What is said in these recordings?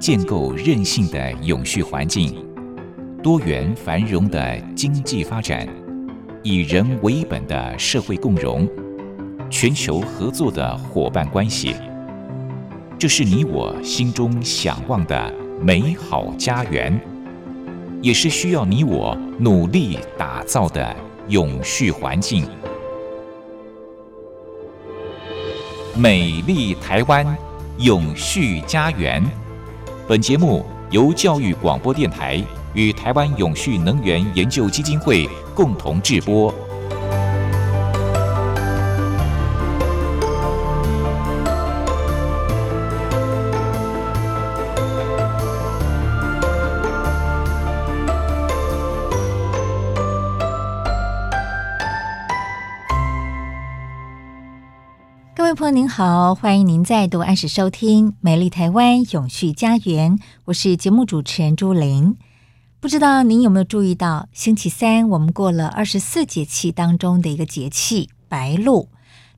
建构韧性的永续环境，多元繁荣的经济发展，以人为本的社会共融，全球合作的伙伴关系，这是你我心中向往的美好家园，也是需要你我努力打造的永续环境。美丽台湾，永续家园。本节目由教育广播电台与台湾永续能源研究基金会共同制播。您好，欢迎您再度按时收听《美丽台湾永续家园》，我是节目主持人朱琳。不知道您有没有注意到，星期三我们过了二十四节气当中的一个节气白露。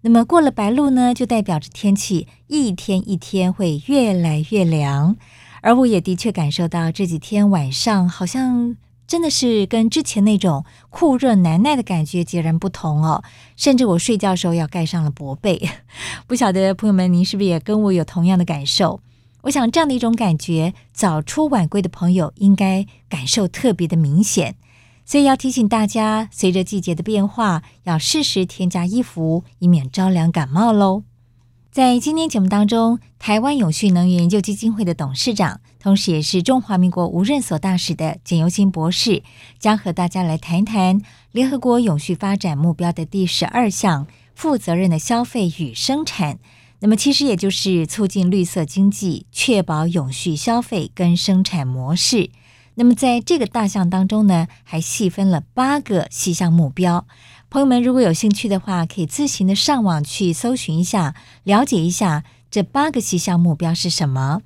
那么过了白露呢，就代表着天气一天一天会越来越凉。而我也的确感受到这几天晚上好像。真的是跟之前那种酷热难耐的感觉截然不同哦，甚至我睡觉的时候要盖上了薄被。不晓得朋友们，您是不是也跟我有同样的感受？我想这样的一种感觉，早出晚归的朋友应该感受特别的明显。所以要提醒大家，随着季节的变化，要适时添加衣服，以免着凉感冒喽。在今天节目当中，台湾永续能源研究基金会的董事长。同时，也是中华民国无任所大使的简尤金博士，将和大家来谈一谈联合国永续发展目标的第十二项“负责任的消费与生产”。那么，其实也就是促进绿色经济，确保永续消费跟生产模式。那么，在这个大项当中呢，还细分了八个细项目标。朋友们如果有兴趣的话，可以自行的上网去搜寻一下，了解一下这八个细项目标是什么。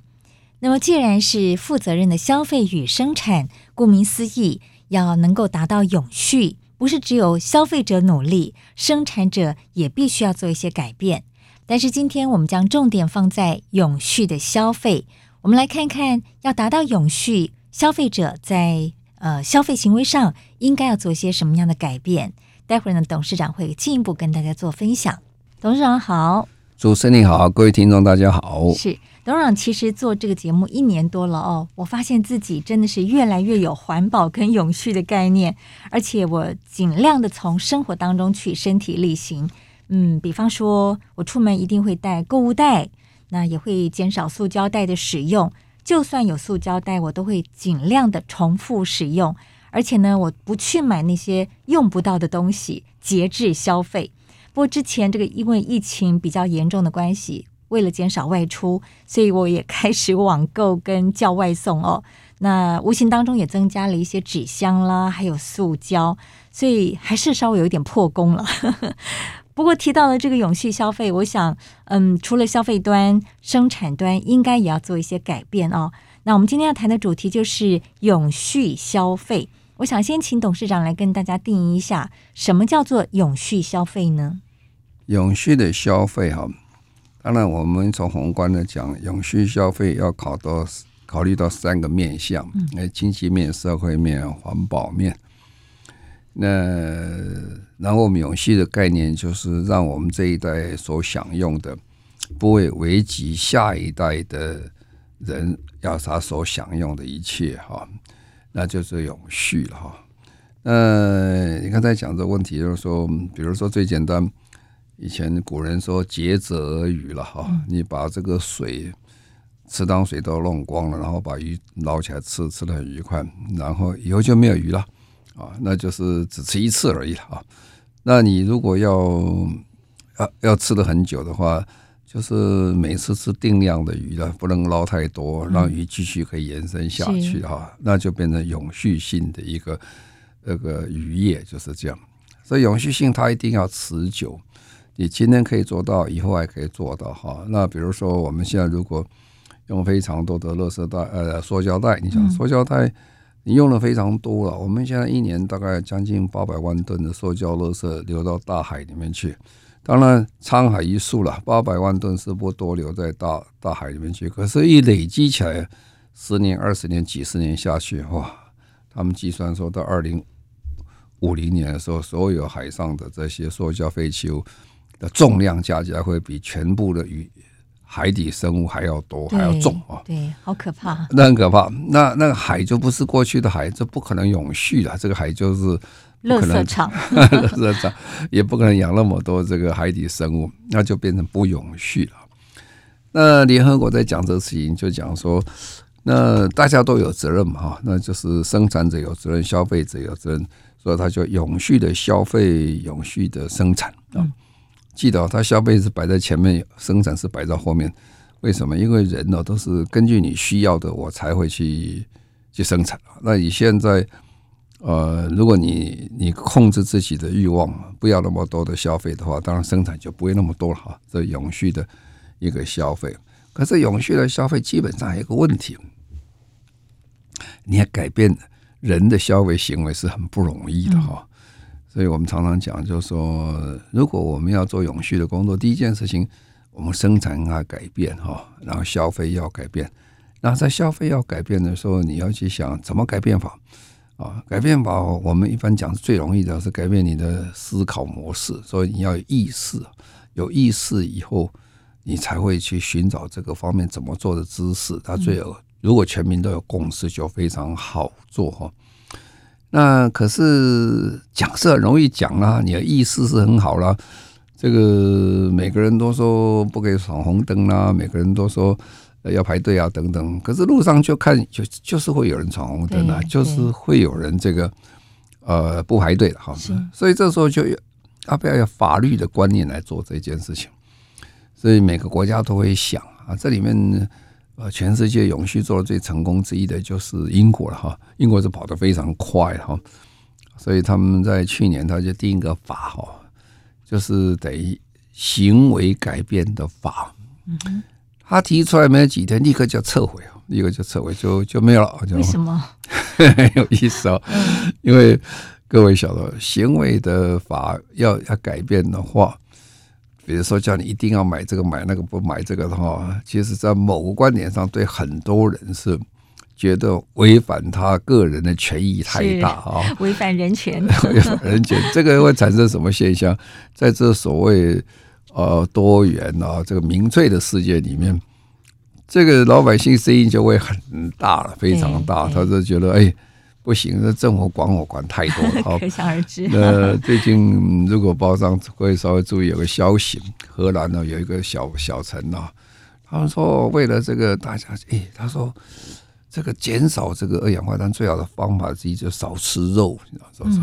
那么，既然是负责任的消费与生产，顾名思义，要能够达到永续，不是只有消费者努力，生产者也必须要做一些改变。但是，今天我们将重点放在永续的消费。我们来看看，要达到永续，消费者在呃消费行为上应该要做一些什么样的改变。待会儿呢，董事长会进一步跟大家做分享。董事长好，主持人你好，各位听众大家好，是。董事长其实做这个节目一年多了哦，我发现自己真的是越来越有环保跟永续的概念，而且我尽量的从生活当中去身体力行。嗯，比方说我出门一定会带购物袋，那也会减少塑胶袋的使用。就算有塑胶袋，我都会尽量的重复使用。而且呢，我不去买那些用不到的东西，节制消费。不过之前这个因为疫情比较严重的关系。为了减少外出，所以我也开始网购跟叫外送哦。那无形当中也增加了一些纸箱啦，还有塑胶，所以还是稍微有一点破功了。不过提到了这个永续消费，我想，嗯，除了消费端，生产端应该也要做一些改变哦。那我们今天要谈的主题就是永续消费。我想先请董事长来跟大家定义一下，什么叫做永续消费呢？永续的消费哈。当然，我们从宏观的讲，永续消费要考到考虑到三个面向：嗯，经济面、社会面、环保面。那然后我们永续的概念就是让我们这一代所享用的，不会危及下一代的人要他所享用的一切哈，那就是永续了哈。那你刚才讲这个问题，就是说，比如说最简单。以前古人说“竭泽而渔”了哈，你把这个水池塘水都弄光了，然后把鱼捞起来吃，吃的很愉快，然后以后就没有鱼了啊，那就是只吃一次而已了啊。那你如果要要要吃的很久的话，就是每次吃定量的鱼了，不能捞太多，让鱼继续可以延伸下去哈，那就变成永续性的一个那个渔业就是这样。所以永续性它一定要持久。你今天可以做到，以后还可以做到哈。那比如说，我们现在如果用非常多的垃圾袋，呃，塑胶袋，你想塑胶袋，你用的非常多了。我们现在一年大概将近八百万吨的塑胶垃圾流到大海里面去。当然，沧海一粟了，八百万吨是不多留在大大海里面去。可是，一累积起来，十年、二十年、几十年下去，哇！他们计算说到二零五零年的时候，所有海上的这些塑胶废弃物的重量加起来会比全部的鱼、海底生物还要多，还要重啊！对，好可怕，那很可怕。那那个海就不是过去的海，这不可能永续的。这个海就是垃圾场，垃圾场也不可能养那么多这个海底生物，那就变成不永续了。那联合国在讲这个事情，就讲说。那大家都有责任嘛，哈，那就是生产者有责任，消费者有责任，所以他就永续的消费，永续的生产啊。记得，他消费是摆在前面，生产是摆在后面。为什么？因为人呢都是根据你需要的，我才会去去生产。那你现在，呃，如果你你控制自己的欲望，不要那么多的消费的话，当然生产就不会那么多了哈。这永续的一个消费，可是永续的消费基本上有一个问题。你要改变人的消费行为是很不容易的哈，所以我们常常讲，就是说，如果我们要做永续的工作，第一件事情，我们生产要改变哈，然后消费要改变。那在消费要改变的时候，你要去想怎么改变法啊？改变法，我们一般讲是最容易的，是改变你的思考模式。所以你要有意识，有意识以后，你才会去寻找这个方面怎么做的知识，它最有。如果全民都有共识，就非常好做哈。那可是讲是很容易讲啦，你的意思是很好啦。这个每个人都说不可以闯红灯啦，每个人都说要排队啊等等。可是路上就看就就是会有人闯红灯啊，就是会有人这个呃不排队的哈。所以这时候就要不要有法律的观念来做这件事情？所以每个国家都会想啊，这里面。呃，全世界永续做的最成功之一的就是英国了哈，英国是跑得非常快哈，所以他们在去年他就定一个法哈，就是等于行为改变的法。嗯，他提出来没有几天，立刻就撤回，立刻就撤回，就就没有了。为什么？很 有意思哦，因为各位晓得，行为的法要要改变的话。比如说，叫你一定要买这个买那个，不买这个的话，其实，在某个观点上，对很多人是觉得违反他个人的权益太大啊，违反人权，违反人权，这个会产生什么现象？在这所谓呃多元啊这个民粹的世界里面，这个老百姓声音就会很大了，非常大，他就觉得哎。不行，这政府管我管太多了，可想而知。那最近如果报上会稍微注意，有个消息，荷兰呢有一个小小城呢，他们说为了这个大家，哎，他说这个减少这个二氧化碳最好的方法之一就少吃肉，你知道是不是？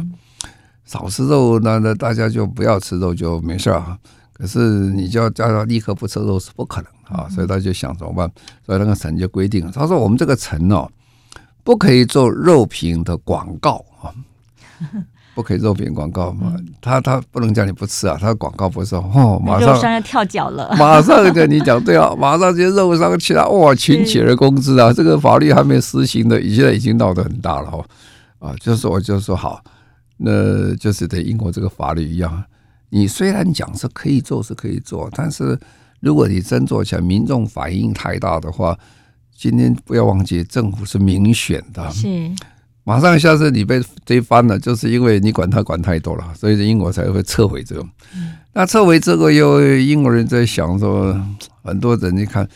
少吃肉，那那大家就不要吃肉就没事啊。可是你就要叫他立刻不吃肉是不可能啊，所以他就想怎么办？所以那个城就规定，他说我们这个城哦。不可以做肉品的广告啊！不可以肉品广告嘛？他他不能叫你不吃啊！他的广告不是哦，马上肉商要跳脚了，马上跟你讲对啊，马上这些肉商起来哇，群起而攻之啊！这个法律还没实行的，现在已经闹得很大了哦啊！就是我就说好，那就是对英国这个法律一样，你虽然讲是可以做是可以做，但是如果你真做起来，民众反应太大的话。今天不要忘记，政府是民选的，是马上下次你被推翻了，就是因为你管他管太多了，所以英国才会撤回这个。那撤回这个，又英国人在想说，很多人你看，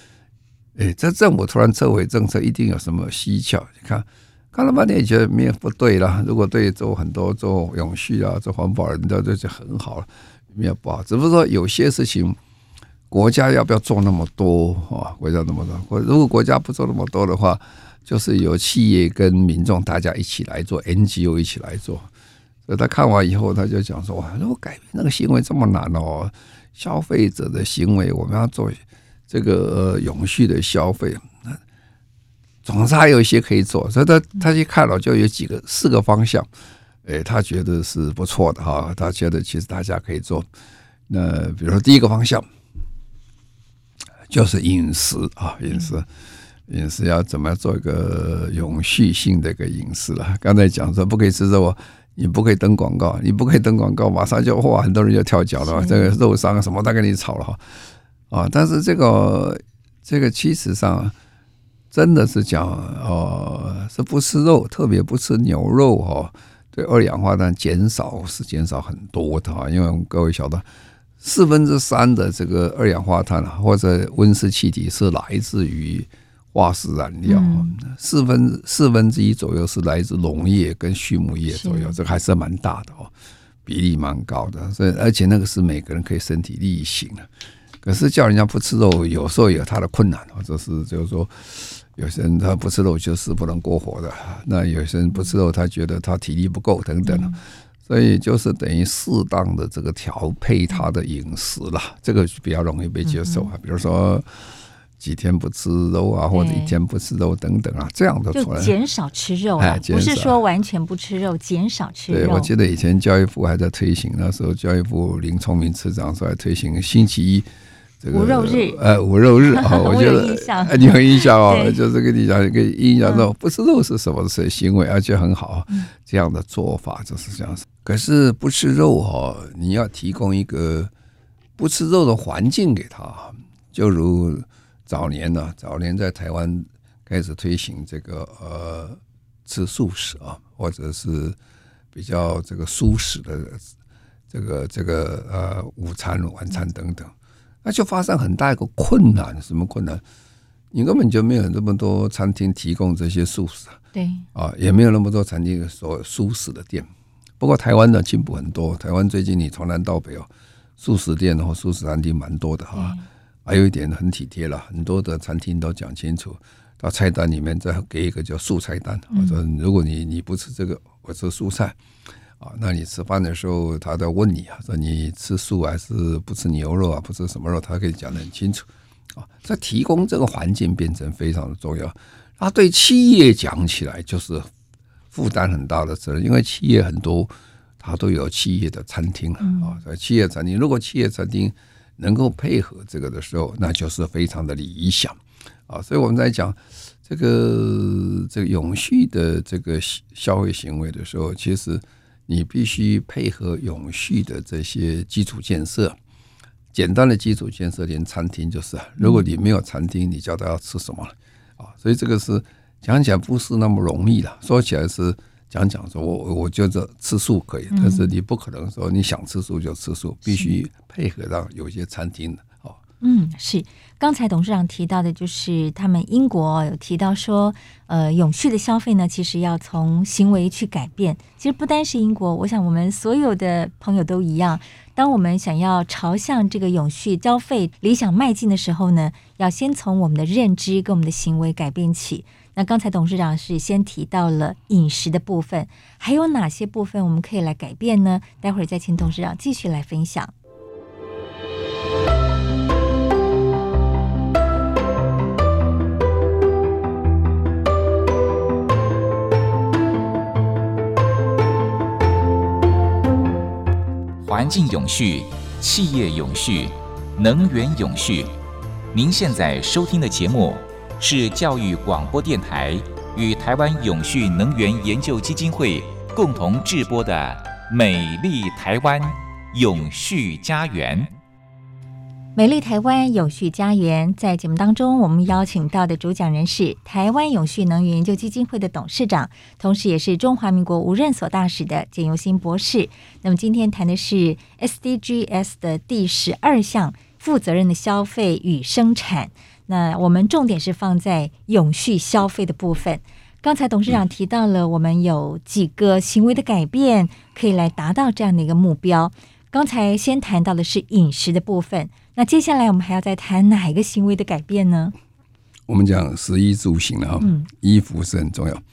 哎，这政府突然撤回政策，一定有什么蹊跷。你看，看了半天也觉得没有不对了。如果对做很多做永续啊，做环保，人家这就很好了，没有不好。只不过说有些事情。国家要不要做那么多啊？国家那么多，如果国家不做那么多的话，就是由企业跟民众大家一起来做，NGO 一起来做。所以他看完以后，他就讲说：“哇，如果改变那个行为这么难哦，消费者的行为，我们要做这个永续的消费，总是还有一些可以做。”所以他他去看了，就有几个四个方向，哎，他觉得是不错的哈。他觉得其实大家可以做。那比如说第一个方向。就是饮食啊，饮食，饮食要怎么样做一个永续性的一个饮食了？刚才讲说不可以吃肉，你不可以登广告，你不可以登广告，马上就哇，很多人就跳脚了，这个肉商什么都跟你吵了哈啊！但是这个这个其实上，真的是讲哦，是不吃肉，特别不吃牛肉哈，对二氧化碳减少是减少很多的哈。因为各位晓得，四分之三的这个二氧化碳啊或者温室气体是来自于化石燃料，四分四分之一左右是来自农业跟畜牧业左右，这个还是蛮大的哦，比例蛮高的。所以而且那个是每个人可以身体力行的。可是叫人家不吃肉，有时候有他的困难，或者是就是说，有些人他不吃肉就是不能过活的。那有些人不吃肉，他觉得他体力不够等等，所以就是等于适当的这个调配他的饮食啦，这个比较容易被接受啊。比如说几天不吃肉啊，或者一天不吃肉等等啊，这样的就减少吃肉啊，不是说完全不吃肉，减少吃肉。对，我记得以前教育部还在推行，那时候教育部林聪明次长说还推行星期一。这个、无肉日，呃，无肉日啊，我觉得你很印象哦，就是跟你讲一个印象，说不吃肉是什么是行为，而且很好，这样的做法就是这样子。可是不吃肉哈，你要提供一个不吃肉的环境给他，就如早年呢，早年在台湾开始推行这个呃吃素食啊，或者是比较这个素食的这个这个呃午餐、晚餐等等。那就发生很大一个困难，什么困难？你根本就没有那么多餐厅提供这些素食，对啊，也没有那么多餐厅所素食的店。不过台湾的进步很多，台湾最近你从南到北哦，素食店和素食餐厅蛮多的哈。还有一点很体贴了，很多的餐厅都讲清楚，到菜单里面再给一个叫素菜单，我说如果你你不吃这个，我吃蔬菜。啊，那你吃饭的时候，他在问你啊，说你吃素还是不吃牛肉啊，不吃什么肉，他可以讲得很清楚。啊，这提供这个环境变成非常的重要。他，对企业讲起来就是负担很大的责任，因为企业很多，它都有企业的餐厅啊。在企业餐厅，如果企业餐厅能够配合这个的时候，那就是非常的理想。啊，所以我们在讲这个这个永续的这个消费行为的时候，其实。你必须配合永续的这些基础建设，简单的基础建设，连餐厅就是。如果你没有餐厅，你叫他要吃什么啊？所以这个是讲起来不是那么容易的，说起来是讲讲说，我我觉得吃素可以，但是你不可能说你想吃素就吃素，必须配合到有些餐厅的。嗯，是。刚才董事长提到的，就是他们英国有提到说，呃，永续的消费呢，其实要从行为去改变。其实不单是英国，我想我们所有的朋友都一样。当我们想要朝向这个永续消费理想迈进的时候呢，要先从我们的认知跟我们的行为改变起。那刚才董事长是先提到了饮食的部分，还有哪些部分我们可以来改变呢？待会儿再请董事长继续来分享。环境永续、企业永续、能源永续。您现在收听的节目是教育广播电台与台湾永续能源研究基金会共同制播的《美丽台湾永续家园》。美丽台湾永续家园，在节目当中，我们邀请到的主讲人是台湾永续能源研究基金会的董事长，同时也是中华民国无任所大使的简尤新博士。那么今天谈的是 SDGs 的第十二项负责任的消费与生产。那我们重点是放在永续消费的部分。刚才董事长提到了，我们有几个行为的改变，可以来达到这样的一个目标。刚才先谈到的是饮食的部分。那接下来我们还要再谈哪一个行为的改变呢？我们讲食衣住行了哈，嗯，衣服是很重要，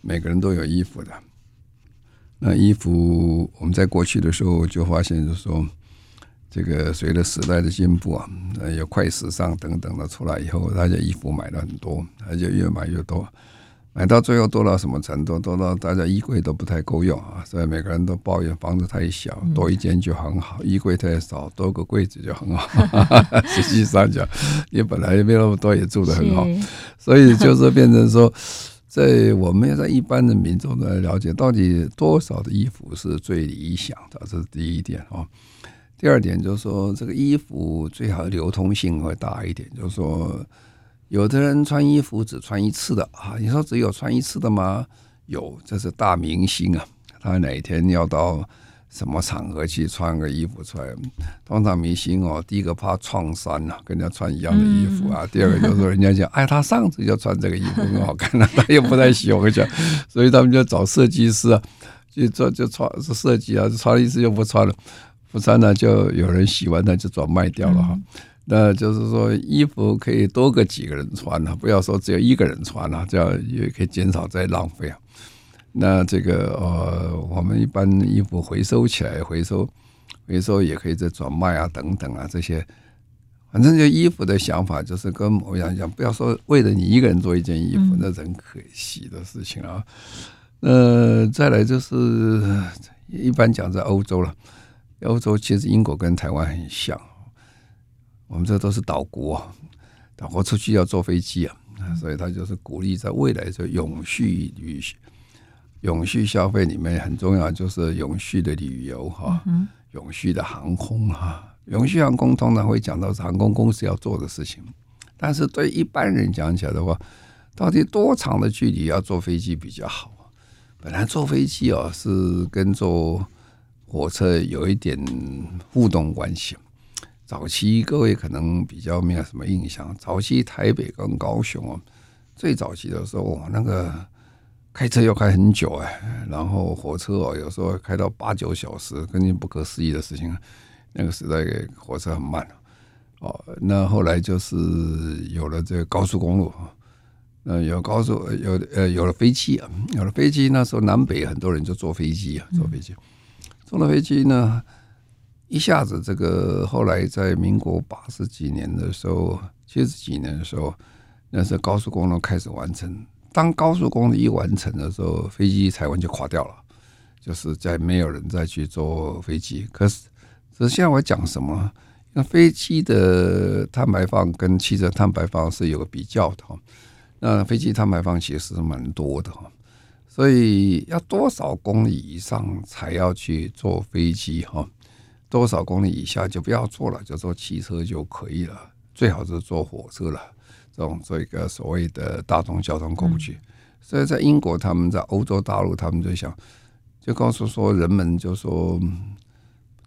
每个人都有衣服的。那衣服我们在过去的时候就发现，就是说，这个随着时代的进步啊，有快时尚等等的出来以后，大家衣服买了很多，而且越买越多。买到最后多到什么程度？多到大家衣柜都不太够用啊！所以每个人都抱怨房子太小，多一间就很好；衣柜太少，多个柜子就很好。实际上讲，你本来也没那么多，也住得很好。所以就是变成说，在我们在一般的民众来了解，到底多少的衣服是最理想的？这是第一点啊。第二点就是说，这个衣服最好流通性会大一点，就是说。有的人穿衣服只穿一次的啊，你说只有穿一次的吗？有，这是大明星啊，他哪一天要到什么场合去穿个衣服出来？通常明星哦，第一个怕撞衫呐，跟人家穿一样的衣服啊；第二个就是人家讲，哎，他上次就穿这个衣服很好看啊，他又不太喜欢讲，所以他们就找设计师啊，就做就穿设计啊，穿一次就不穿了，不穿了就有人喜欢，他就转卖掉了哈。那就是说，衣服可以多个几个人穿啊，不要说只有一个人穿啊，这样也可以减少再浪费啊。那这个呃，我们一般衣服回收起来，回收回收也可以再转卖啊，等等啊，这些，反正就衣服的想法就是跟我想讲，不要说为了你一个人做一件衣服，那人可惜的事情啊。呃，再来就是一般讲在欧洲了，欧洲其实英国跟台湾很像。我们这都是岛国，岛国出去要坐飞机啊，所以他就是鼓励在未来就永续旅、永续消费里面很重要，就是永续的旅游哈，永续的航空哈，永续航空通常会讲到是航空公司要做的事情，但是对一般人讲起来的话，到底多长的距离要坐飞机比较好？本来坐飞机哦是跟坐火车有一点互动关系。早期各位可能比较没有什么印象，早期台北跟高雄哦，最早期的时候，那个开车要开很久哎，然后火车哦，有时候开到八九小时，根本不可思议的事情。那个时代火车很慢哦，那后来就是有了这个高速公路，呃，有高速有呃有了飞机啊，有了飞机，那时候南北很多人就坐飞机啊，坐飞机，坐了飞机呢。一下子，这个后来在民国八十几年的时候，七十几年的时候，那时候高速公路开始完成。当高速公路一完成的时候，飞机台湾就垮掉了，就是再没有人再去坐飞机。可是，只是现在我讲什么？那飞机的碳排放跟汽车碳排放是有个比较的哈。那飞机碳排放其实蛮多的哈，所以要多少公里以上才要去坐飞机哈？多少公里以下就不要坐了，就坐汽车就可以了。最好是坐火车了，这种做一个所谓的大众交通工具。所以在英国，他们在欧洲大陆，他们就想，就告诉说人们就说，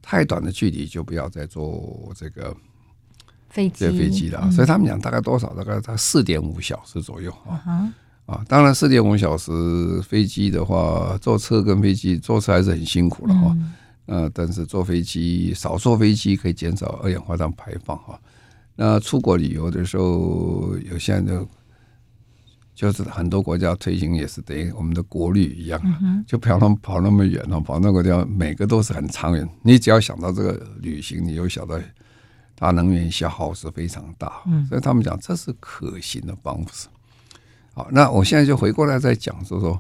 太短的距离就不要再坐这个飞机飞机了。所以他们讲大概多少？大概在四点五小时左右啊啊！当然四点五小时飞机的话，坐车跟飞机坐车还是很辛苦了哈。呃，但是坐飞机少坐飞机可以减少二氧化碳排放哈。那出国旅游的时候，有些人就就是很多国家推行也是等于我们的国旅一样，就不要那么跑那么远了，跑那个地方每个都是很长远。你只要想到这个旅行，你就想到它能源消耗是非常大，所以他们讲这是可行的方式。好，那我现在就回过来再讲说说。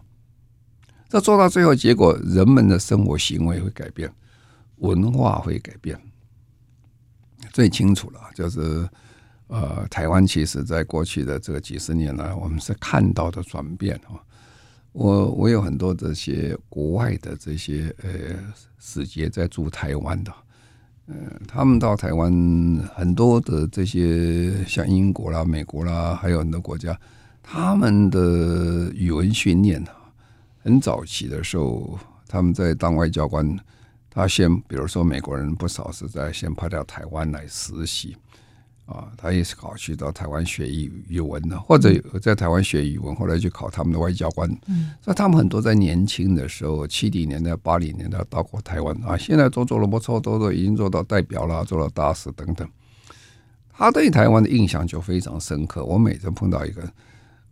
这做到最后，结果人们的生活行为会改变，文化会改变。最清楚了，就是呃，台湾其实在过去的这个几十年来，我们是看到的转变啊。我我有很多这些国外的这些呃使节在驻台湾的，嗯，他们到台湾很多的这些像英国啦、美国啦，还有很多国家，他们的语文训练很早期的时候，他们在当外交官，他先比如说美国人不少是在先派到台湾来实习，啊，他也是考去到台湾学语语文的，或者在台湾学语文，后来去考他们的外交官。嗯所以他们很多在年轻的时候，七零年代、八零年代到过台湾啊，现在都做了不错，都都已经做到代表了，做了大使等等。他对台湾的印象就非常深刻。我每次碰到一个。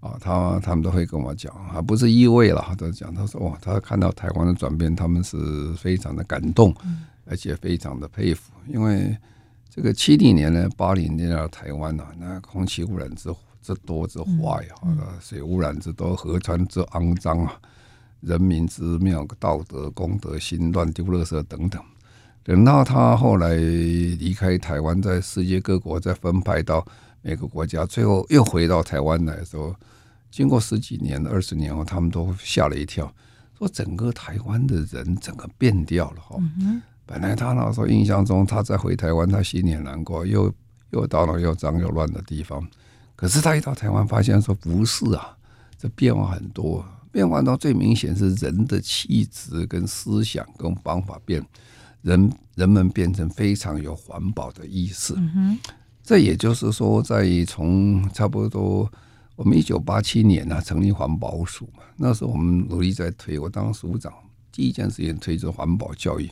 啊，他他们都会跟我讲，啊，不是意味了，都讲，他说哇，他看到台湾的转变，他们是非常的感动，而且非常的佩服，因为这个七零年呢，八零年的台湾呐，那空气污染之之多之坏呀，水污染之多，河川之肮脏啊，人民之没有道德公德心，乱丢垃圾等等。等到他后来离开台湾，在世界各国再分派到每个国家，最后又回到台湾来说。经过十几年、二十年后，他们都吓了一跳，说整个台湾的人整个变掉了哈。本来他那时候印象中，他在回台湾，他心里很难过，又又到了又脏又乱的地方。可是他一到台湾，发现说不是啊，这变化很多，变化到最明显是人的气质跟思想跟方法变，人人们变成非常有环保的意识。嗯哼，这也就是说，在从差不多。我们一九八七年呢、成立环保署嘛，那时候我们努力在推。我当署长，第一件事情推着环保教育。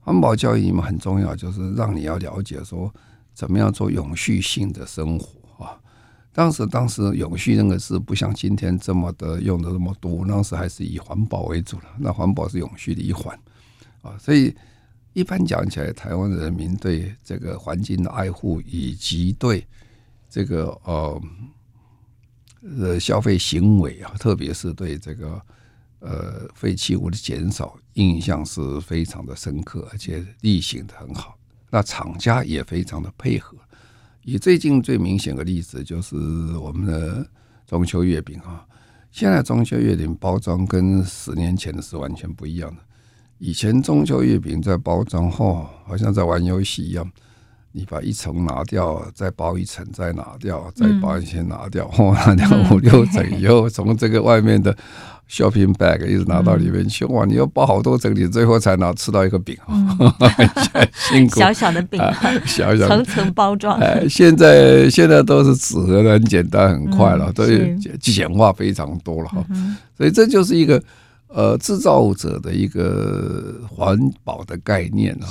环保教育里面很重要，就是让你要了解说怎么样做永续性的生活啊。当时当时永续那个字不像今天这么的用的那么多，当时还是以环保为主了。那环保是永续的一环啊，所以一般讲起来，台湾人民对这个环境的爱护以及对这个呃。呃，消费行为啊，特别是对这个呃废弃物的减少，印象是非常的深刻，而且例行的很好。那厂家也非常的配合。以最近最明显的例子，就是我们的中秋月饼啊。现在中秋月饼包装跟十年前的是完全不一样的。以前中秋月饼在包装后，好像在玩游戏一样。你把一层拿掉，再包一层，再拿掉，再包一些拿掉，嗯、拿掉五六层以后，从这个外面的 shopping bag 一直拿到里面去，哇！你要包好多层，你最后才拿吃到一个饼，嗯、辛苦。小小的饼，小小层层包装。哎，现在现在都是纸盒的，很简单，很快了，嗯、都简化非常多了哈。嗯、所以这就是一个呃制造者的一个环保的概念啊。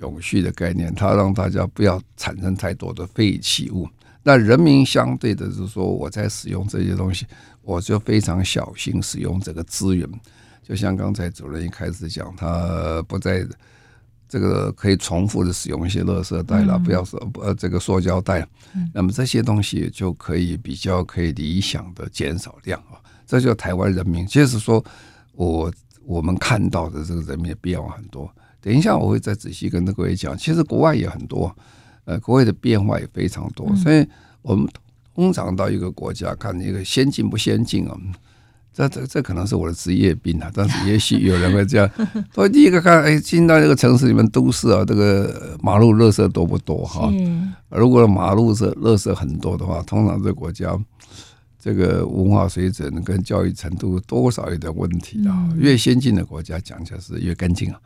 永续的概念，它让大家不要产生太多的废弃物。那人民相对的是说，我在使用这些东西，我就非常小心使用这个资源。就像刚才主任一开始讲，他不再这个可以重复的使用一些垃圾袋了，不要说呃这个塑胶袋。那么这些东西就可以比较可以理想的减少量啊。这就是台湾人民，就是说我我们看到的这个人民的变化很多。等一下，我会再仔细跟各位讲。其实国外也很多，呃，国外的变化也非常多。所以，我们通常到一个国家看一个先进不先进啊？这这这可能是我的职业病啊。但是也许有人会这样。所以第一个看，哎，进到这个城市里面，都市啊，这个马路垃圾多不多哈？如果马路是垃圾很多的话，通常这个国家这个文化水准跟教育程度多少有点问题啊。越先进的国家讲起来是越干净啊。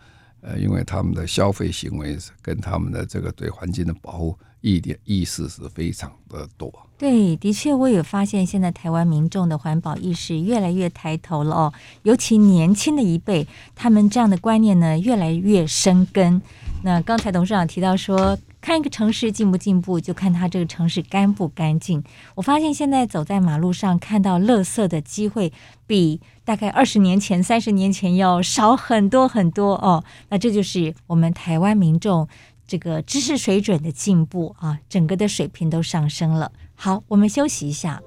呃，因为他们的消费行为跟他们的这个对环境的保护意点意识是非常的多。对，的确，我也发现现在台湾民众的环保意识越来越抬头了哦，尤其年轻的一辈，他们这样的观念呢越来越生根。那刚才董事长提到说，看一个城市进不进步，就看它这个城市干不干净。我发现现在走在马路上看到垃圾的机会，比大概二十年前、三十年前要少很多很多哦。那这就是我们台湾民众这个知识水准的进步啊，整个的水平都上升了。好，我们休息一下。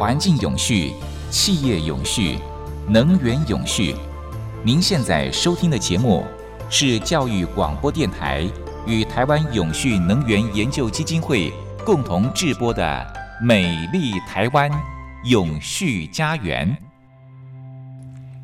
环境永续，企业永续，能源永续。您现在收听的节目是教育广播电台与台湾永续能源研究基金会共同制播的《美丽台湾永续家园》。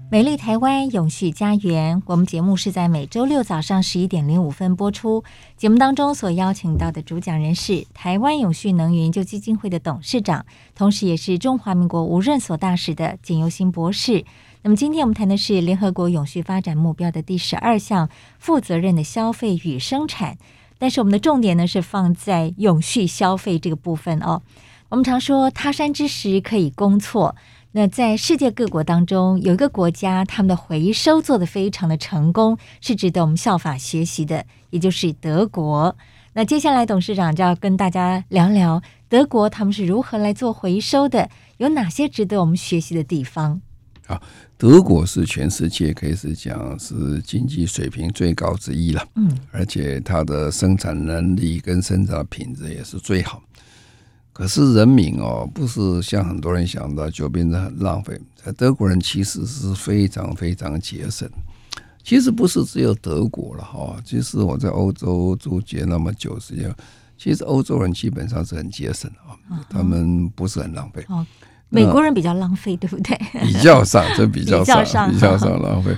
美丽台湾永续家园，我们节目是在每周六早上十一点零五分播出。节目当中所邀请到的主讲人是台湾永续能源研究基金会的董事长，同时也是中华民国无任所大使的简尤新博士。那么今天我们谈的是联合国永续发展目标的第十二项负责任的消费与生产，但是我们的重点呢是放在永续消费这个部分哦。我们常说他山之石可以攻错。那在世界各国当中，有一个国家，他们的回收做得非常的成功，是值得我们效法学习的，也就是德国。那接下来董事长就要跟大家聊聊德国他们是如何来做回收的，有哪些值得我们学习的地方。啊，德国是全世界可以是讲是经济水平最高之一了，嗯，而且它的生产能力跟生产品质也是最好。可是人民哦，不是像很多人想的，就变得很浪费。在德国人其实是非常非常节省。其实不是只有德国了哈，其实我在欧洲住街那么久时间，其实欧洲人基本上是很节省啊，他们不是很浪费。哦美国人比较浪费，对不对？比较上，这比较上，比较上浪费。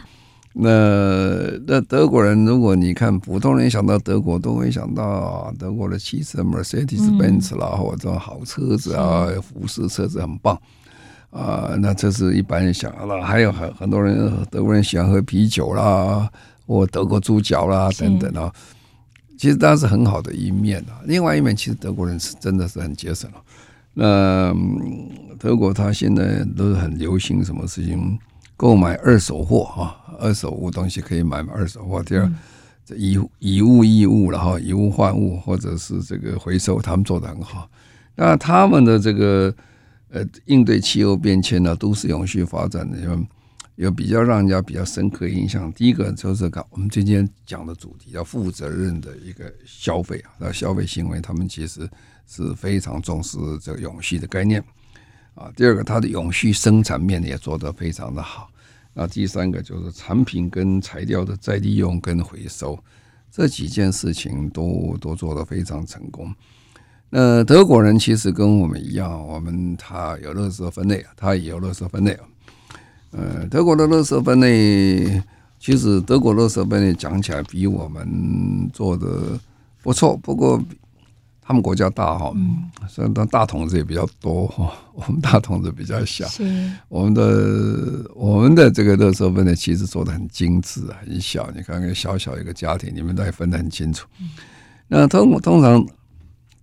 那那德国人，如果你看普通人想到德国，都会想到德国的汽车，Mercedes-Benz 啦，或者好车子啊，福斯车子很棒啊。那这是一般人想到了，还有很很多人，德国人喜欢喝啤酒啦，或德国猪脚啦等等啊。其实当然是很好的一面啊。另外一面，其实德国人是真的是很节省了。那德国他现在都是很流行什么事情？购买二手货啊，二手物东西可以买二手货。第二，这以以物易物了哈，以物换物，或者是这个回收，他们做的很好。那他们的这个呃应对气候变迁呢，都市永续发展的有有比较让人家比较深刻印象。第一个就是讲我们今天讲的主题，叫负责任的一个消费啊，那消费行为，他们其实是非常重视这个永续的概念。啊，第二个，它的永续生产面也做得非常的好。那第三个就是产品跟材料的再利用跟回收，这几件事情都都做得非常成功。那德国人其实跟我们一样，我们他有垃圾分类，他也有垃圾分类。呃，德国的垃圾分类，其实德国垃圾分类讲起来比我们做的不错，不过。他们国家大哈，所以当大桶子也比较多哈。我们大桶子比较小，我们的我们的这个垃圾分类其实做的很精致啊，很小。你看看小小一个家庭，你们都还分得很清楚。那通通常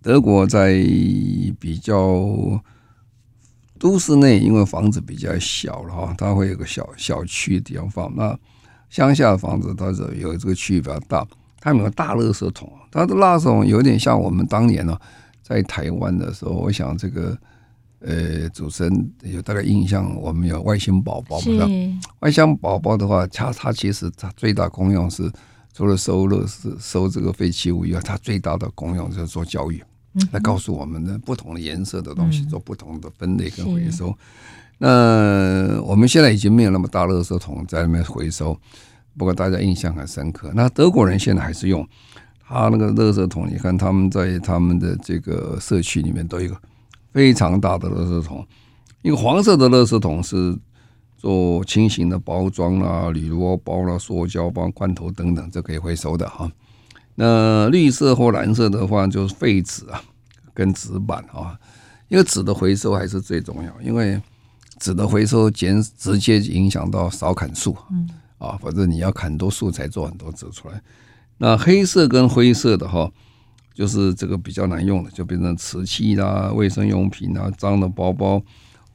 德国在比较都市内，因为房子比较小了哈，它会有个小小区的地方放。那乡下的房子它是有这个区域比较大。他们有大垃圾桶，它的垃圾桶有点像我们当年呢，在台湾的时候。我想这个呃，主持人有大概印象，我们有外星宝宝嘛？外星宝宝的话，它它其实它最大功用是除了收垃圾、收这个废弃物以外，它最大的功用就是做教育，来告诉我们的不同的颜色的东西做不同的分类跟回收。那我们现在已经没有那么大垃圾桶在那边回收。不过大家印象很深刻，那德国人现在还是用他那个垃圾桶。你看他们在他们的这个社区里面都有非常大的垃圾桶，一个黄色的垃圾桶是做轻型的包装啦、铝箔包啦、塑胶包、罐头等等，这可以回收的哈。那绿色或蓝色的话就是废纸啊，跟纸板啊，因为纸的回收还是最重要，因为纸的回收减直接影响到少砍树。嗯。啊，反正你要砍多树才做很多纸出来。那黑色跟灰色的哈，就是这个比较难用的，就变成瓷器啦、卫生用品啊、脏的包包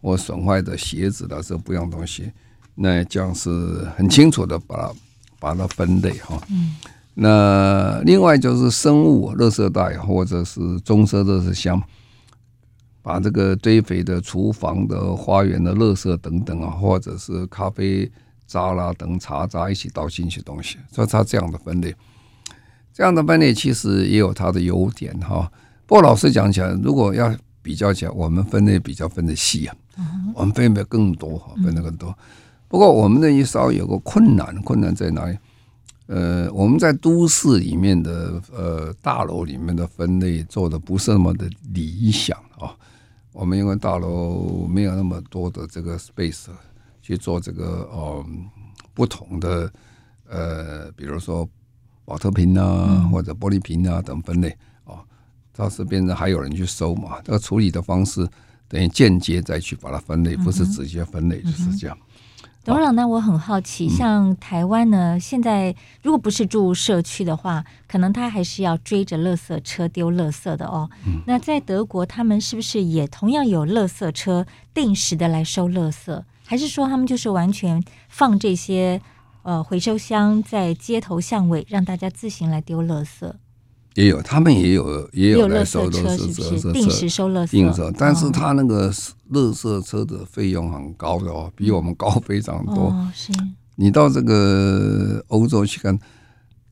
或损坏的鞋子啦，这不一样东西。那这样是很清楚的把它把它分类哈。嗯。那另外就是生物垃圾袋或者是棕色垃圾箱，把这个堆肥的厨房的花园的垃圾等等啊，或者是咖啡。渣啦等茶渣一起倒进去东西，所以它这样的分类，这样的分类其实也有它的优点哈。不过老实讲起来，如果要比较起来，我们分类比较分的细啊，我们分的更多哈，分的更多。不过我们那一稍有个困难，困难在哪里？呃，我们在都市里面的呃大楼里面的分类做的不是那么的理想啊。我们因为大楼没有那么多的这个 space。去做这个呃不同的呃，比如说保特瓶啊，或者玻璃瓶啊等分类啊，到时变成还有人去收嘛。这个处理的方式等于间接再去把它分类，不是直接分类，就是这样。董事长，那我很好奇，像台湾呢，现在如果不是住社区的话，可能他还是要追着垃圾车丢垃圾的哦。那在德国，他们是不是也同样有垃圾车定时的来收垃圾？还是说他们就是完全放这些呃回收箱在街头巷尾，让大家自行来丢垃圾？也有，他们也有也有来收垃圾车，是不是定时收垃圾？定时，但是他那个垃圾车的费用很高的哦，比我们高非常多。哦，是。你到这个欧洲去看，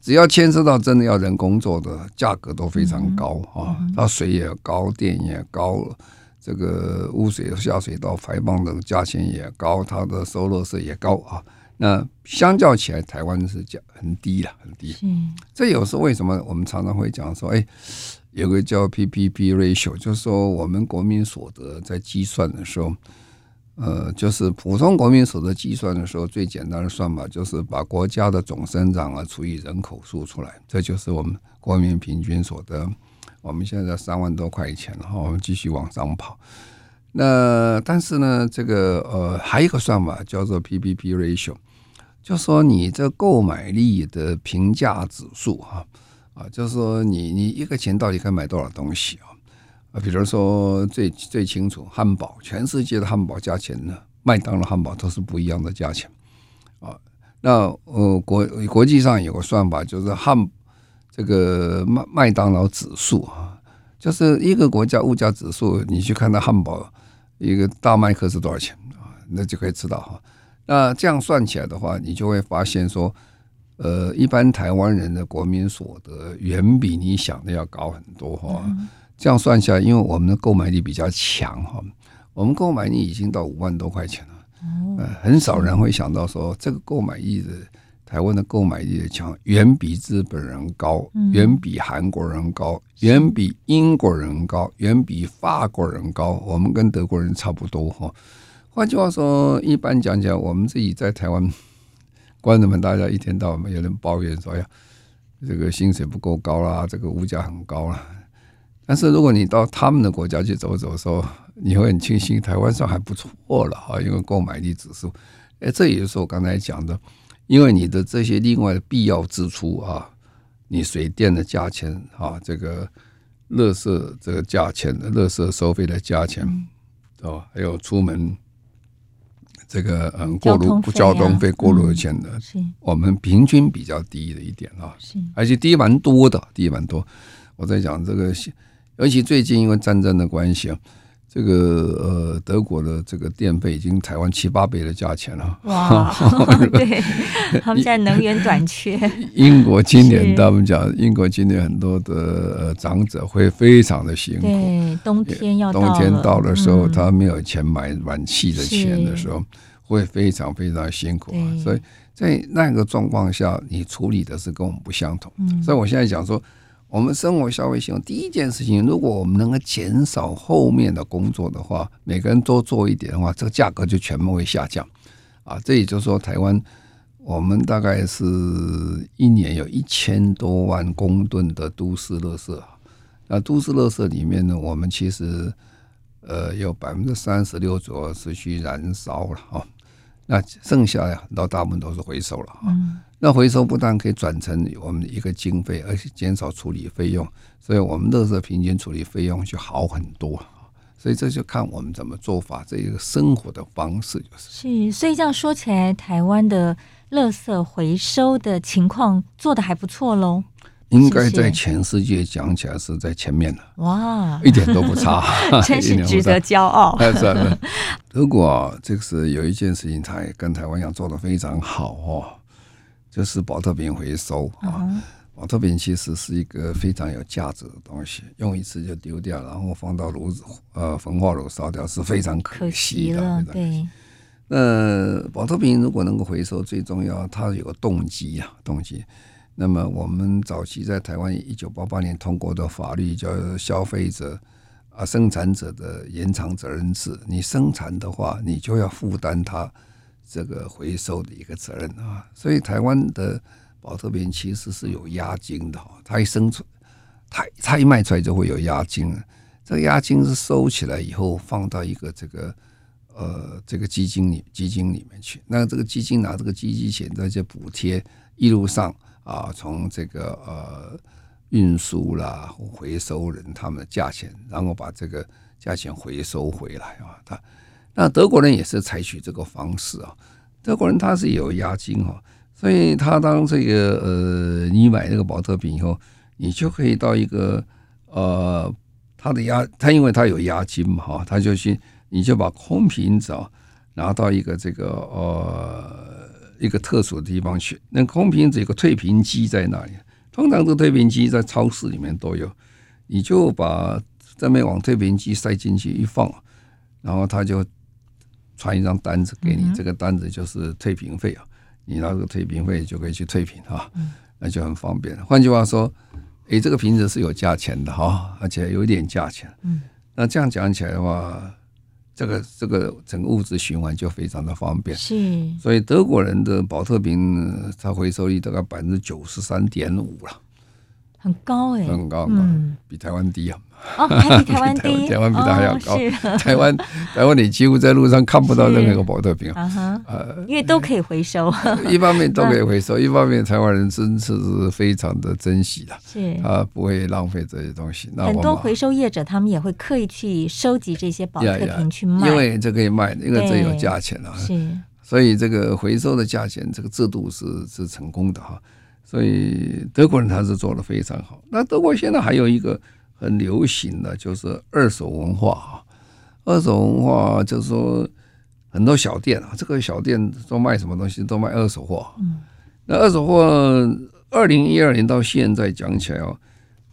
只要牵涉到真的要人工做的，价格都非常高啊，它水也高，电也高。这个污水下水道排放的价钱也高，它的收入是也高啊。那相较起来，台湾是价很低了，很低。嗯，这有时候为什么我们常常会讲说，哎，有个叫 PPP ratio，就是说我们国民所得在计算的时候，呃，就是普通国民所得计算的时候，最简单的算法就是把国家的总生长啊除以人口数出来，这就是我们国民平均所得。我们现在三万多块钱，然后我们继续往上跑。那但是呢，这个呃，还有一个算法叫做 PPP ratio，就说你这购买力的评价指数哈啊，就是说你你一个钱到底可以买多少东西啊？啊，比如说最最清楚，汉堡，全世界的汉堡价钱呢，麦当劳汉堡都是不一样的价钱啊。那呃国国际上有个算法，就是汉这个麦麦当劳指数啊，就是一个国家物价指数，你去看它汉堡一个大麦克是多少钱啊，那就可以知道哈。那这样算起来的话，你就会发现说，呃，一般台湾人的国民所得远比你想的要高很多哈。嗯这样算下来，因为我们的购买力比较强哈，我们购买力已经到五万多块钱了。呃，很少人会想到说，这个购买力的台湾的购买力的强，远比日本人高，远比韩国人高，远比英国人高，远比法国人高。我们跟德国人差不多哈。换句话说，一般讲讲，我们自己在台湾，观众们大家一天到晚有人抱怨说呀，这个薪水不够高啦，这个物价很高啦。但是如果你到他们的国家去走走的时候，你会很庆幸台湾算还不错了哈，因为购买力指数，哎，这也就是我刚才讲的，因为你的这些另外的必要支出啊，你水电的价钱啊，这个垃圾这个价钱的垃圾收费的价钱哦，还有出门这个嗯过路交通费过路的钱的，我们平均比较低的一点啊，而且低蛮多的，低蛮多。我在讲这个。尤其最近因为战争的关系啊，这个呃德国的这个电费已经台湾七八倍的价钱了。哇，对，他们现在能源短缺。英国今年他们讲，英国今年很多的长者会非常的辛苦。对，冬天要冬天到的时候，他没有钱买暖气的钱的时候，会非常非常辛苦。所以在那个状况下，你处理的是跟我们不相同。所以我现在讲说。我们生活消费行动第一件事情，如果我们能够减少后面的工作的话，每个人多做一点的话，这个价格就全部会下降。啊，这也就是说，台湾我们大概是一年有一千多万公吨的都市垃圾。那都市垃圾里面呢，我们其实呃有百分之三十六左右是去燃烧了啊，那剩下的很多大部分都是回收了啊。那回收不但可以转成我们的一个经费，而且减少处理费用，所以我们垃圾平均处理费用就好很多。所以这就看我们怎么做法，这一个生活的方式就是。是，所以这样说起来，台湾的垃圾回收的情况做得还不错喽。应该在全世界讲起来是在前面的。哇，一点都不差，真是值得骄傲。如果这个是有一件事情，它也跟台湾一样做得非常好哦。就是保特瓶回收啊，保特瓶其实是一个非常有价值的东西，用一次就丢掉，然后放到炉子呃焚化炉烧掉是非常可惜的。对，那保特瓶如果能够回收，最重要它有个动机啊，动机。那么我们早期在台湾一九八八年通过的法律叫消费者啊生产者的延长责任制，你生产的话，你就要负担它。这个回收的一个责任啊，所以台湾的保特瓶其实是有押金的，它一生出，它它一卖出来就会有押金。这个押金是收起来以后放到一个这个呃这个基金里基金里面去，那这个基金拿这个基金钱再去补贴一路上啊，从这个呃运输啦回收人他们的价钱，然后把这个价钱回收回来啊，他。那德国人也是采取这个方式啊，德国人他是有押金哈，所以他当这个呃，你买那个保特瓶以后，你就可以到一个呃，他的押他因为他有押金嘛哈，他就去你就把空瓶子啊拿到一个这个呃一个特殊的地方去，那空瓶子有个退瓶机在那里，通常这个退瓶机在超市里面都有，你就把这边往退瓶机塞进去一放，然后他就。传一张单子给你，这个单子就是退瓶费啊，你拿这个退瓶费就可以去退瓶啊，那就很方便。换句话说，诶，这个瓶子是有价钱的哈，而且有一点价钱。嗯，那这样讲起来的话，这个这个整个物质循环就非常的方便。是，所以德国人的保特瓶，它回收率大概百分之九十三点五了，很高哎，很高，嗯，比台湾低啊。哦，还比台湾低，台湾比它还要高。哦、台湾，台湾你几乎在路上看不到任何一个保特瓶啊。呃，因为都可以回收。一方面都可以回收，一方面台湾人真是非常的珍惜的，是啊，不会浪费这些东西。那很多回收业者他们也会刻意去收集这些保特瓶去卖，因为这可以卖，因为这有价钱啊。是，所以这个回收的价钱，这个制度是是成功的哈。所以德国人他是做的非常好。那德国现在还有一个。很流行的就是二手文化啊，二手文化就是说很多小店啊，这个小店都卖什么东西？都卖二手货。那二手货，二零一二年到现在讲起来哦，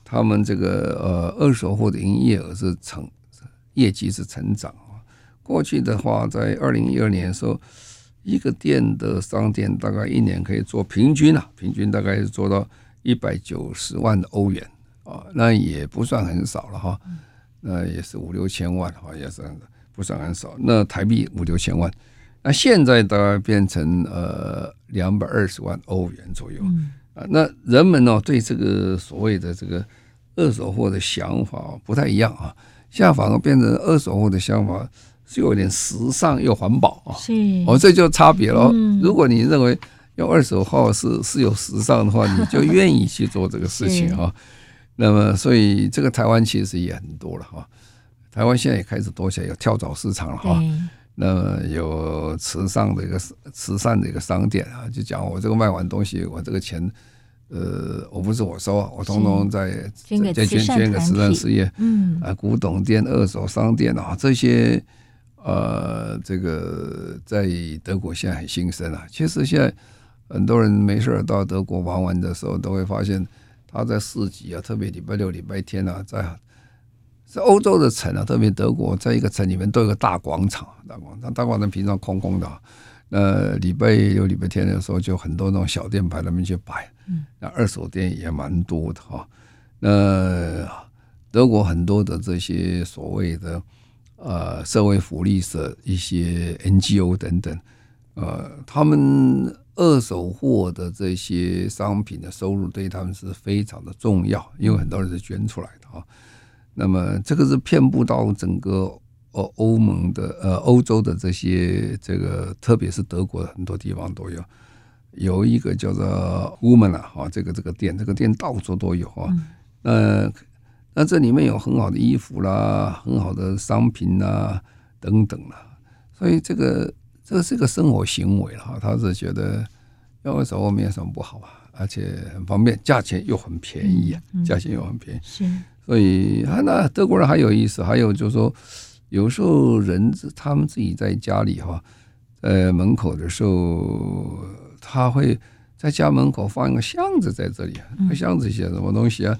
他们这个呃二手货的营业额是成业绩是成长啊。过去的话，在二零一二年的时候，一个店的商店大概一年可以做平均啊，平均大概是做到一百九十万的欧元。啊，那也不算很少了哈，那也是五六千万哈，也是不算很少。那台币五六千万，那现在大概变成呃两百二十万欧元左右啊。那人们呢对这个所谓的这个二手货的想法不太一样啊，现在反而变成二手货的想法是有点时尚又环保啊。是哦，这就差别了。如果你认为用二手货是是有时尚的话，你就愿意去做这个事情啊。那么，所以这个台湾其实也很多了哈。台湾现在也开始多起来，有跳蚤市场了哈。那么有慈善的一个慈善的一个商店啊，就讲我这个卖完东西，我这个钱，呃，我不是我收，我通通在捐给捐捐给慈善事业。嗯啊，古董店、二手商店啊，这些呃，这个在德国现在很兴盛啊。其实现在很多人没事到德国玩玩的时候，都会发现。他在市集啊，特别礼拜六、礼拜天啊，在在欧洲的城啊，特别德国，在一个城里面都有个大广场，大广场，大广场平常空空的，那礼拜六、礼拜天的时候，就很多那种小店排那边去摆，那二手店也蛮多的哈。那德国很多的这些所谓的呃社会福利社、一些 NGO 等等，呃，他们。二手货的这些商品的收入对他们是非常的重要，因为很多人是捐出来的啊。那么这个是遍布到整个呃欧盟的呃欧洲的这些这个，特别是德国的很多地方都有。有一个叫做 Woman 啊，哈，这个这个店，这个店到处都有啊。那那这里面有很好的衣服啦，很好的商品啦等等啦，所以这个。这是个生活行为了哈，他是觉得用二手货没有什么不好啊，而且很方便，价钱又很便宜啊，价钱又很便宜。是，所以啊，那德国人还有意思，还有就是说，有时候人他们自己在家里哈，在，门口的时候，他会在家门口放一个箱子在这里，那箱子写什么东西啊？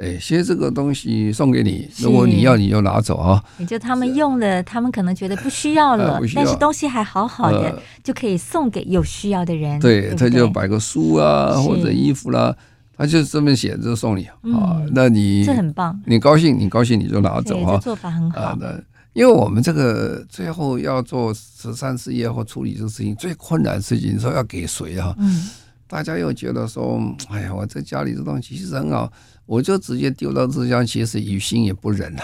哎，其实这个东西送给你，如果你要，你就拿走啊。也就他们用了，他们可能觉得不需要了，但是东西还好好的，就可以送给有需要的人。对，他就摆个书啊，或者衣服啦，他就这么写就送你啊。那你这很棒，你高兴，你高兴你就拿走啊。做法很好。那因为我们这个最后要做慈善事业或处理这个事情，最困难的事情，说要给谁啊？嗯，大家又觉得说，哎呀，我在家里这东西其实很好。我就直接丢到纸箱，其实于心也不忍呐。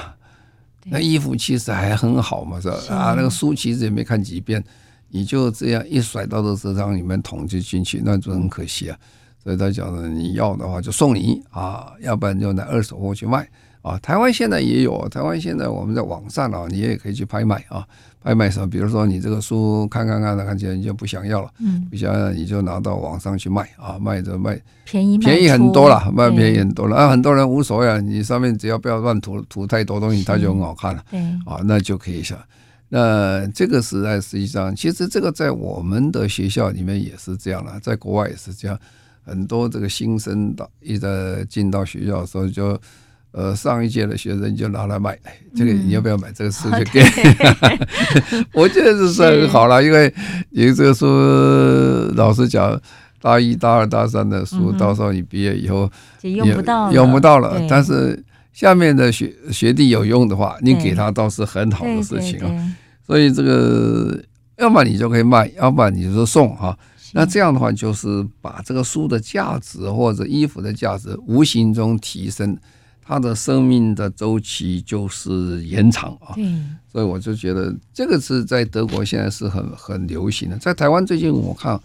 那衣服其实还很好嘛，是吧？啊，那个书其实也没看几遍，你就这样一甩到这纸箱里面捅就进去，那就很可惜啊。所以他讲的，你要的话就送你啊，要不然就拿二手货去卖啊。台湾现在也有，台湾现在我们在网上啊，你也可以去拍卖啊。拍卖什么？比如说你这个书看看看，看起来你就不想要了，嗯，不想要你就拿到网上去卖啊，卖着卖便宜便宜很多了，卖便宜很多了啊，很多人无所谓啊，你上面只要不要乱涂涂太多东西，它就很好看了，对啊，那就可以想。那这个时代实际上，其实这个在我们的学校里面也是这样了，在国外也是这样，很多这个新生到一直进到学校的时候就。呃，上一届的学生就拿来卖，这个你要不要买这个书就给？嗯、我觉得这是很好了，因为你这个书，老实讲，大一、大二、大三的书，到时候你毕业以后用不到，用不到了。但是下面的学学弟有用的话，你给他倒是很好的事情啊。所以这个，要么你就可以卖，要不然你就送哈。那这样的话，就是把这个书的价值或者衣服的价值无形中提升，它的生命的周期就是延长啊。所以我就觉得这个是在德国现在是很很流行的，在台湾最近我看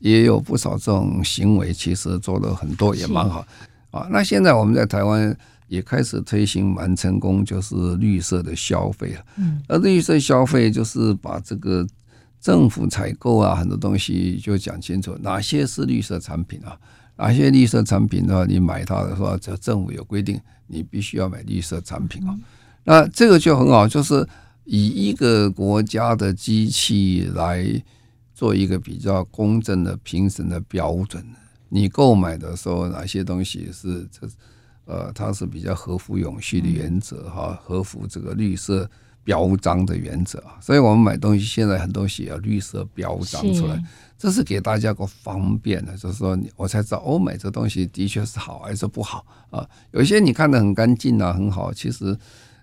也有不少这种行为，其实做的很多也蛮好啊。那现在我们在台湾也开始推行蛮成功，就是绿色的消费了。嗯，而绿色消费就是把这个。政府采购啊，很多东西就讲清楚，哪些是绿色产品啊？哪些绿色产品的话，你买它的话，这政府有规定，你必须要买绿色产品啊。那这个就很好，就是以一个国家的机器来做一个比较公正的评审的标准。你购买的时候，哪些东西是这呃，它是比较合乎永续的原则哈，合乎这个绿色。标章的原则啊，所以我们买东西现在很多写绿色标章出来，这是给大家个方便的，就是说我才知道欧美这东西的确是好还是不好啊。有些你看得很干净啊，很好，其实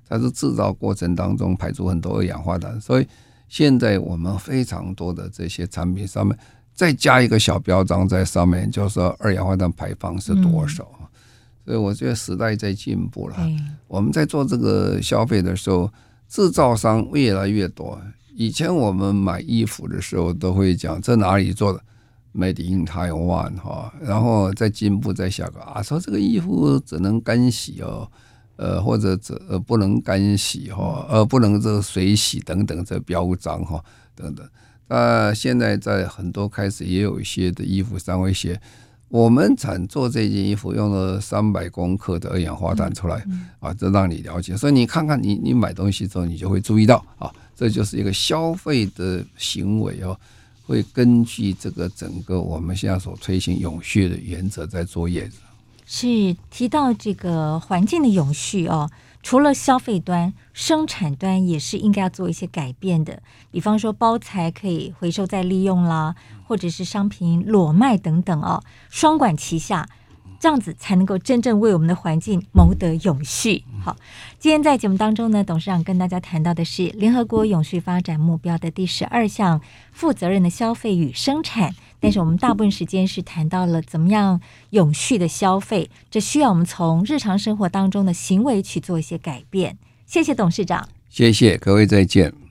它是制造过程当中排出很多二氧化碳。所以现在我们非常多的这些产品上面再加一个小标章在上面，就是说二氧化碳排放是多少。所以我觉得时代在进步了，我们在做这个消费的时候。制造商越来越多。以前我们买衣服的时候都会讲这哪里做的，Made in Taiwan 哈，然后再进步再下个啊，说这个衣服只能干洗哦，呃或者这呃不能干洗哈，呃不能这个水洗等等这标章哈等等。那现在在很多开始也有一些的衣服上会写。我们产做这件衣服用了三百公克的二氧化碳出来啊，这让你了解。所以你看看你你买东西之后，你就会注意到啊，这就是一个消费的行为哦，会根据这个整个我们现在所推行永续的原则在作业。是提到这个环境的永续哦。除了消费端，生产端也是应该要做一些改变的。比方说，包材可以回收再利用啦，或者是商品裸卖等等哦，双管齐下，这样子才能够真正为我们的环境谋得永续。好，今天在节目当中呢，董事长跟大家谈到的是联合国永续发展目标的第十二项：负责任的消费与生产。但是我们大部分时间是谈到了怎么样永续的消费，这需要我们从日常生活当中的行为去做一些改变。谢谢董事长，谢谢各位，再见。